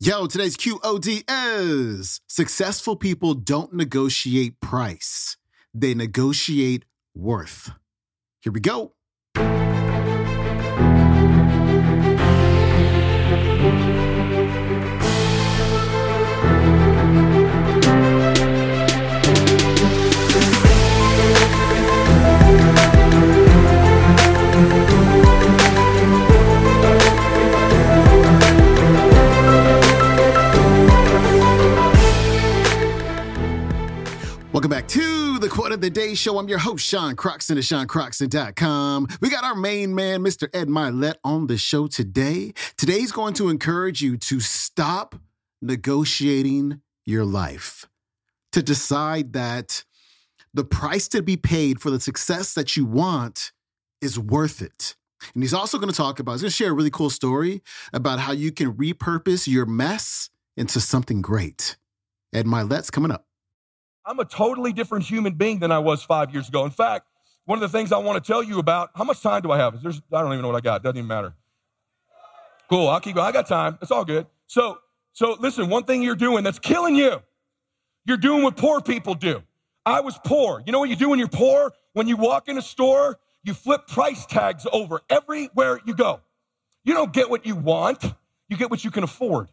Yo, today's QOD is successful people don't negotiate price, they negotiate worth. Here we go. Welcome back to the Quote of the Day Show. I'm your host, Sean Croxton of SeanCroxton.com. We got our main man, Mr. Ed Mylett, on the show today. Today's going to encourage you to stop negotiating your life, to decide that the price to be paid for the success that you want is worth it. And he's also going to talk about, he's going to share a really cool story about how you can repurpose your mess into something great. Ed Mylett's coming up. I'm a totally different human being than I was five years ago. In fact, one of the things I want to tell you about, how much time do I have? There's, I don't even know what I got. Doesn't even matter. Cool. I'll keep going. I got time. It's all good. So, so listen, one thing you're doing that's killing you, you're doing what poor people do. I was poor. You know what you do when you're poor? When you walk in a store, you flip price tags over everywhere you go. You don't get what you want. You get what you can afford.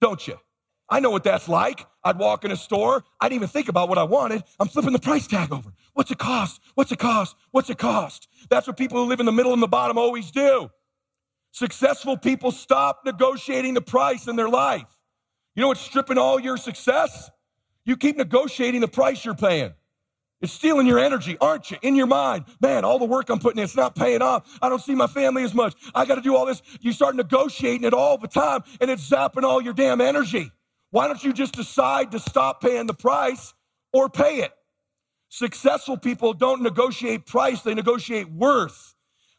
Don't you? I know what that's like. I'd walk in a store. I didn't even think about what I wanted. I'm flipping the price tag over. What's it cost? What's it cost? What's it cost? That's what people who live in the middle and the bottom always do. Successful people stop negotiating the price in their life. You know what's stripping all your success? You keep negotiating the price you're paying. It's stealing your energy, aren't you? In your mind, man, all the work I'm putting in, it's not paying off. I don't see my family as much. I got to do all this. You start negotiating it all the time, and it's zapping all your damn energy. Why don't you just decide to stop paying the price or pay it? Successful people don't negotiate price, they negotiate worth.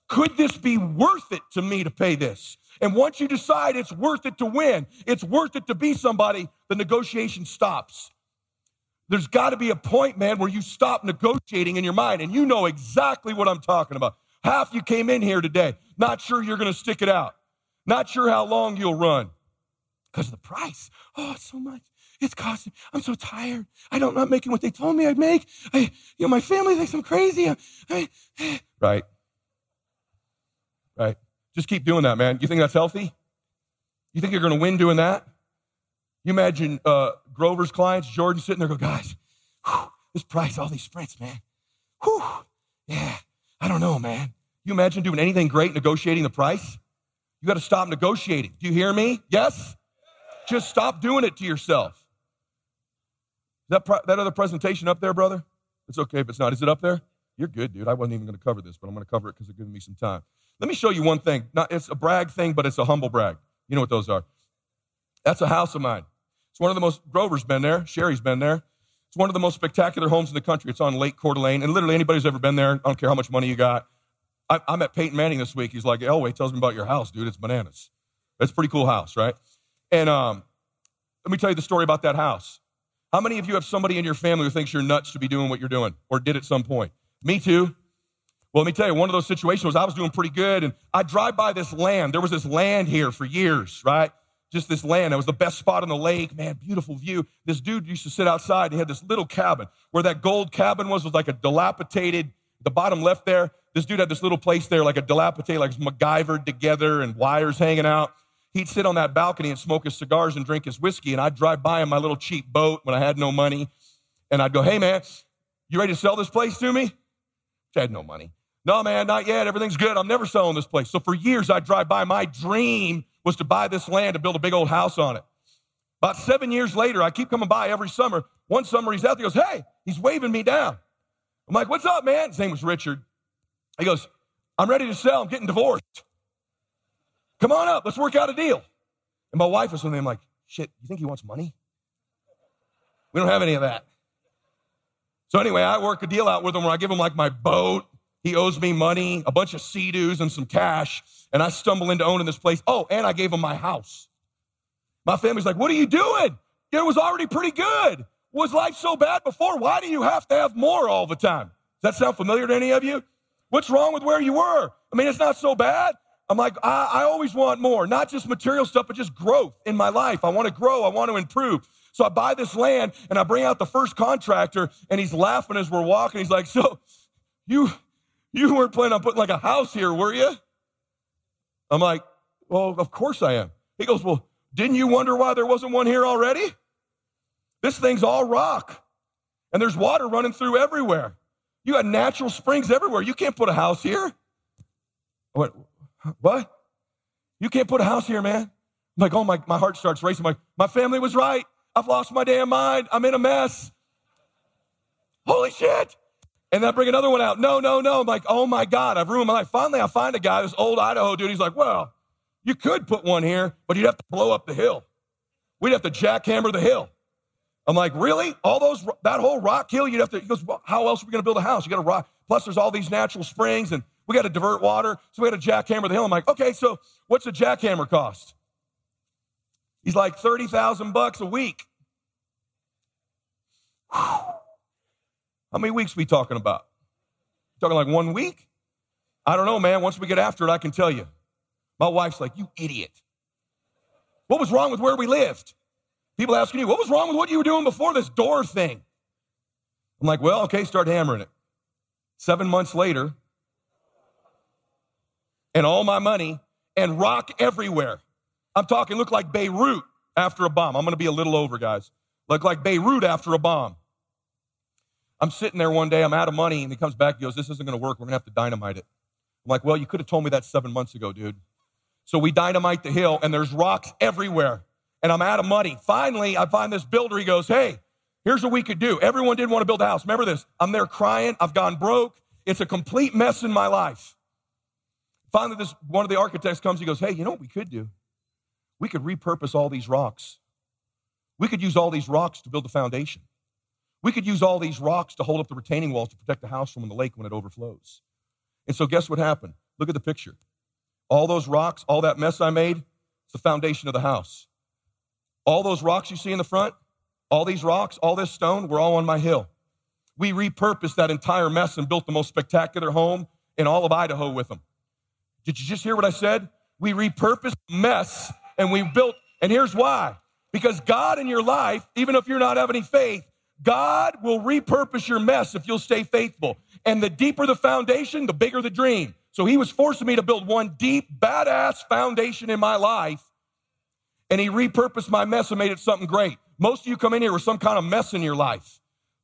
Could this be worth it to me to pay this? And once you decide it's worth it to win, it's worth it to be somebody, the negotiation stops. There's got to be a point, man, where you stop negotiating in your mind, and you know exactly what I'm talking about. Half you came in here today, not sure you're going to stick it out, not sure how long you'll run because of the price. Oh, it's so much. It's costing. I'm so tired. I don't not making what they told me I'd make. I, you know, my family thinks I'm crazy. I, right. Right. Just keep doing that, man. You think that's healthy? You think you're going to win doing that? You imagine uh, Grover's clients, Jordan sitting there, go, guys, whew, this price, all these sprints, man. Whew, yeah, I don't know, man. You imagine doing anything great negotiating the price? You got to stop negotiating. Do you hear me? Yes? Just stop doing it to yourself. That, that other presentation up there, brother? It's okay if it's not. Is it up there? You're good, dude. I wasn't even going to cover this, but I'm going to cover it because it's giving me some time. Let me show you one thing. Not, it's a brag thing, but it's a humble brag. You know what those are. That's a house of mine. It's one of the most, Grover's been there. Sherry's been there. It's one of the most spectacular homes in the country. It's on Lake Coeur d'Alene. And literally anybody who's ever been there, I don't care how much money you got. I, I met Peyton Manning this week. He's like, Elway tells me about your house, dude. It's bananas. It's a pretty cool house, right? And um, let me tell you the story about that house. How many of you have somebody in your family who thinks you're nuts to be doing what you're doing or did at some point? Me too. Well, let me tell you, one of those situations was I was doing pretty good and I drive by this land. There was this land here for years, right? Just this land. It was the best spot on the lake. Man, beautiful view. This dude used to sit outside. He had this little cabin. Where that gold cabin was, was like a dilapidated, the bottom left there. This dude had this little place there, like a dilapidated, like MacGyvered together and wires hanging out he'd sit on that balcony and smoke his cigars and drink his whiskey. And I'd drive by in my little cheap boat when I had no money. And I'd go, hey, man, you ready to sell this place to me? I had no money. No, man, not yet. Everything's good. I'm never selling this place. So for years, I'd drive by. My dream was to buy this land to build a big old house on it. About seven years later, I keep coming by every summer. One summer, he's out there. He goes, hey, he's waving me down. I'm like, what's up, man? His name was Richard. He goes, I'm ready to sell. I'm getting divorced. Come on up. Let's work out a deal. And my wife was with me. I'm like, shit, you think he wants money? We don't have any of that. So anyway, I work a deal out with him where I give him like my boat. He owes me money, a bunch of sea-doos and some cash. And I stumble into owning this place. Oh, and I gave him my house. My family's like, what are you doing? It was already pretty good. Was life so bad before? Why do you have to have more all the time? Does that sound familiar to any of you? What's wrong with where you were? I mean, it's not so bad. I'm like, I, I always want more, not just material stuff, but just growth in my life. I want to grow, I want to improve. So I buy this land and I bring out the first contractor and he's laughing as we're walking. He's like, So you you weren't planning on putting like a house here, were you? I'm like, Well, of course I am. He goes, Well, didn't you wonder why there wasn't one here already? This thing's all rock. And there's water running through everywhere. You got natural springs everywhere. You can't put a house here. I went, what? You can't put a house here, man. I'm like, oh, my, my heart starts racing. I'm like, my family was right. I've lost my damn mind. I'm in a mess. Holy shit. And then I bring another one out. No, no, no. I'm like, oh my God, I've ruined my life. Finally, I find a guy, this old Idaho dude. He's like, well, you could put one here, but you'd have to blow up the hill. We'd have to jackhammer the hill. I'm like, really? All those, that whole rock hill, you'd have to, he goes, well, how else are we going to build a house? You got to rock. Plus, there's all these natural springs and we got to divert water. So we got to jackhammer the hill. I'm like, okay, so what's a jackhammer cost? He's like 30,000 bucks a week. Whew. How many weeks we talking about? Talking like one week? I don't know, man. Once we get after it, I can tell you. My wife's like, you idiot. What was wrong with where we lived? People asking you, what was wrong with what you were doing before this door thing? I'm like, well, okay, start hammering it. Seven months later, and all my money and rock everywhere. I'm talking look like Beirut after a bomb. I'm going to be a little over, guys. Look like Beirut after a bomb. I'm sitting there one day, I'm out of money, and he comes back, he goes, This isn't going to work. We're going to have to dynamite it. I'm like, Well, you could have told me that seven months ago, dude. So we dynamite the hill, and there's rocks everywhere, and I'm out of money. Finally, I find this builder. He goes, Hey, here's what we could do. Everyone didn't want to build a house. Remember this? I'm there crying. I've gone broke. It's a complete mess in my life. Finally, this one of the architects comes, he goes, Hey, you know what we could do? We could repurpose all these rocks. We could use all these rocks to build the foundation. We could use all these rocks to hold up the retaining walls to protect the house from the lake when it overflows. And so, guess what happened? Look at the picture. All those rocks, all that mess I made, it's the foundation of the house. All those rocks you see in the front, all these rocks, all this stone, were all on my hill. We repurposed that entire mess and built the most spectacular home in all of Idaho with them. Did you just hear what I said? We repurposed mess and we built, and here's why. Because God in your life, even if you're not having faith, God will repurpose your mess if you'll stay faithful. And the deeper the foundation, the bigger the dream. So he was forcing me to build one deep, badass foundation in my life. And he repurposed my mess and made it something great. Most of you come in here with some kind of mess in your life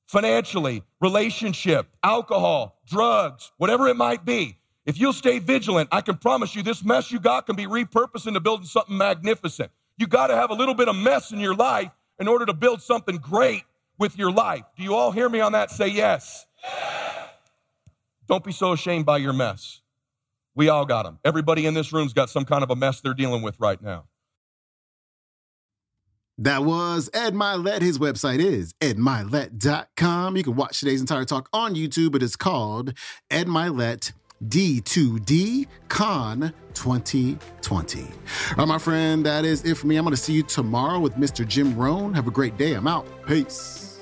financially, relationship, alcohol, drugs, whatever it might be. If you'll stay vigilant, I can promise you this mess you got can be repurposed into building something magnificent. You got to have a little bit of mess in your life in order to build something great with your life. Do you all hear me on that? Say yes. yes. Don't be so ashamed by your mess. We all got them. Everybody in this room's got some kind of a mess they're dealing with right now. That was Ed Mylett. His website is edmylett.com. You can watch today's entire talk on YouTube. It is called Ed Mylett D2D Con 2020. All right, my friend, that is it for me. I'm going to see you tomorrow with Mr. Jim Rohn. Have a great day. I'm out. Peace.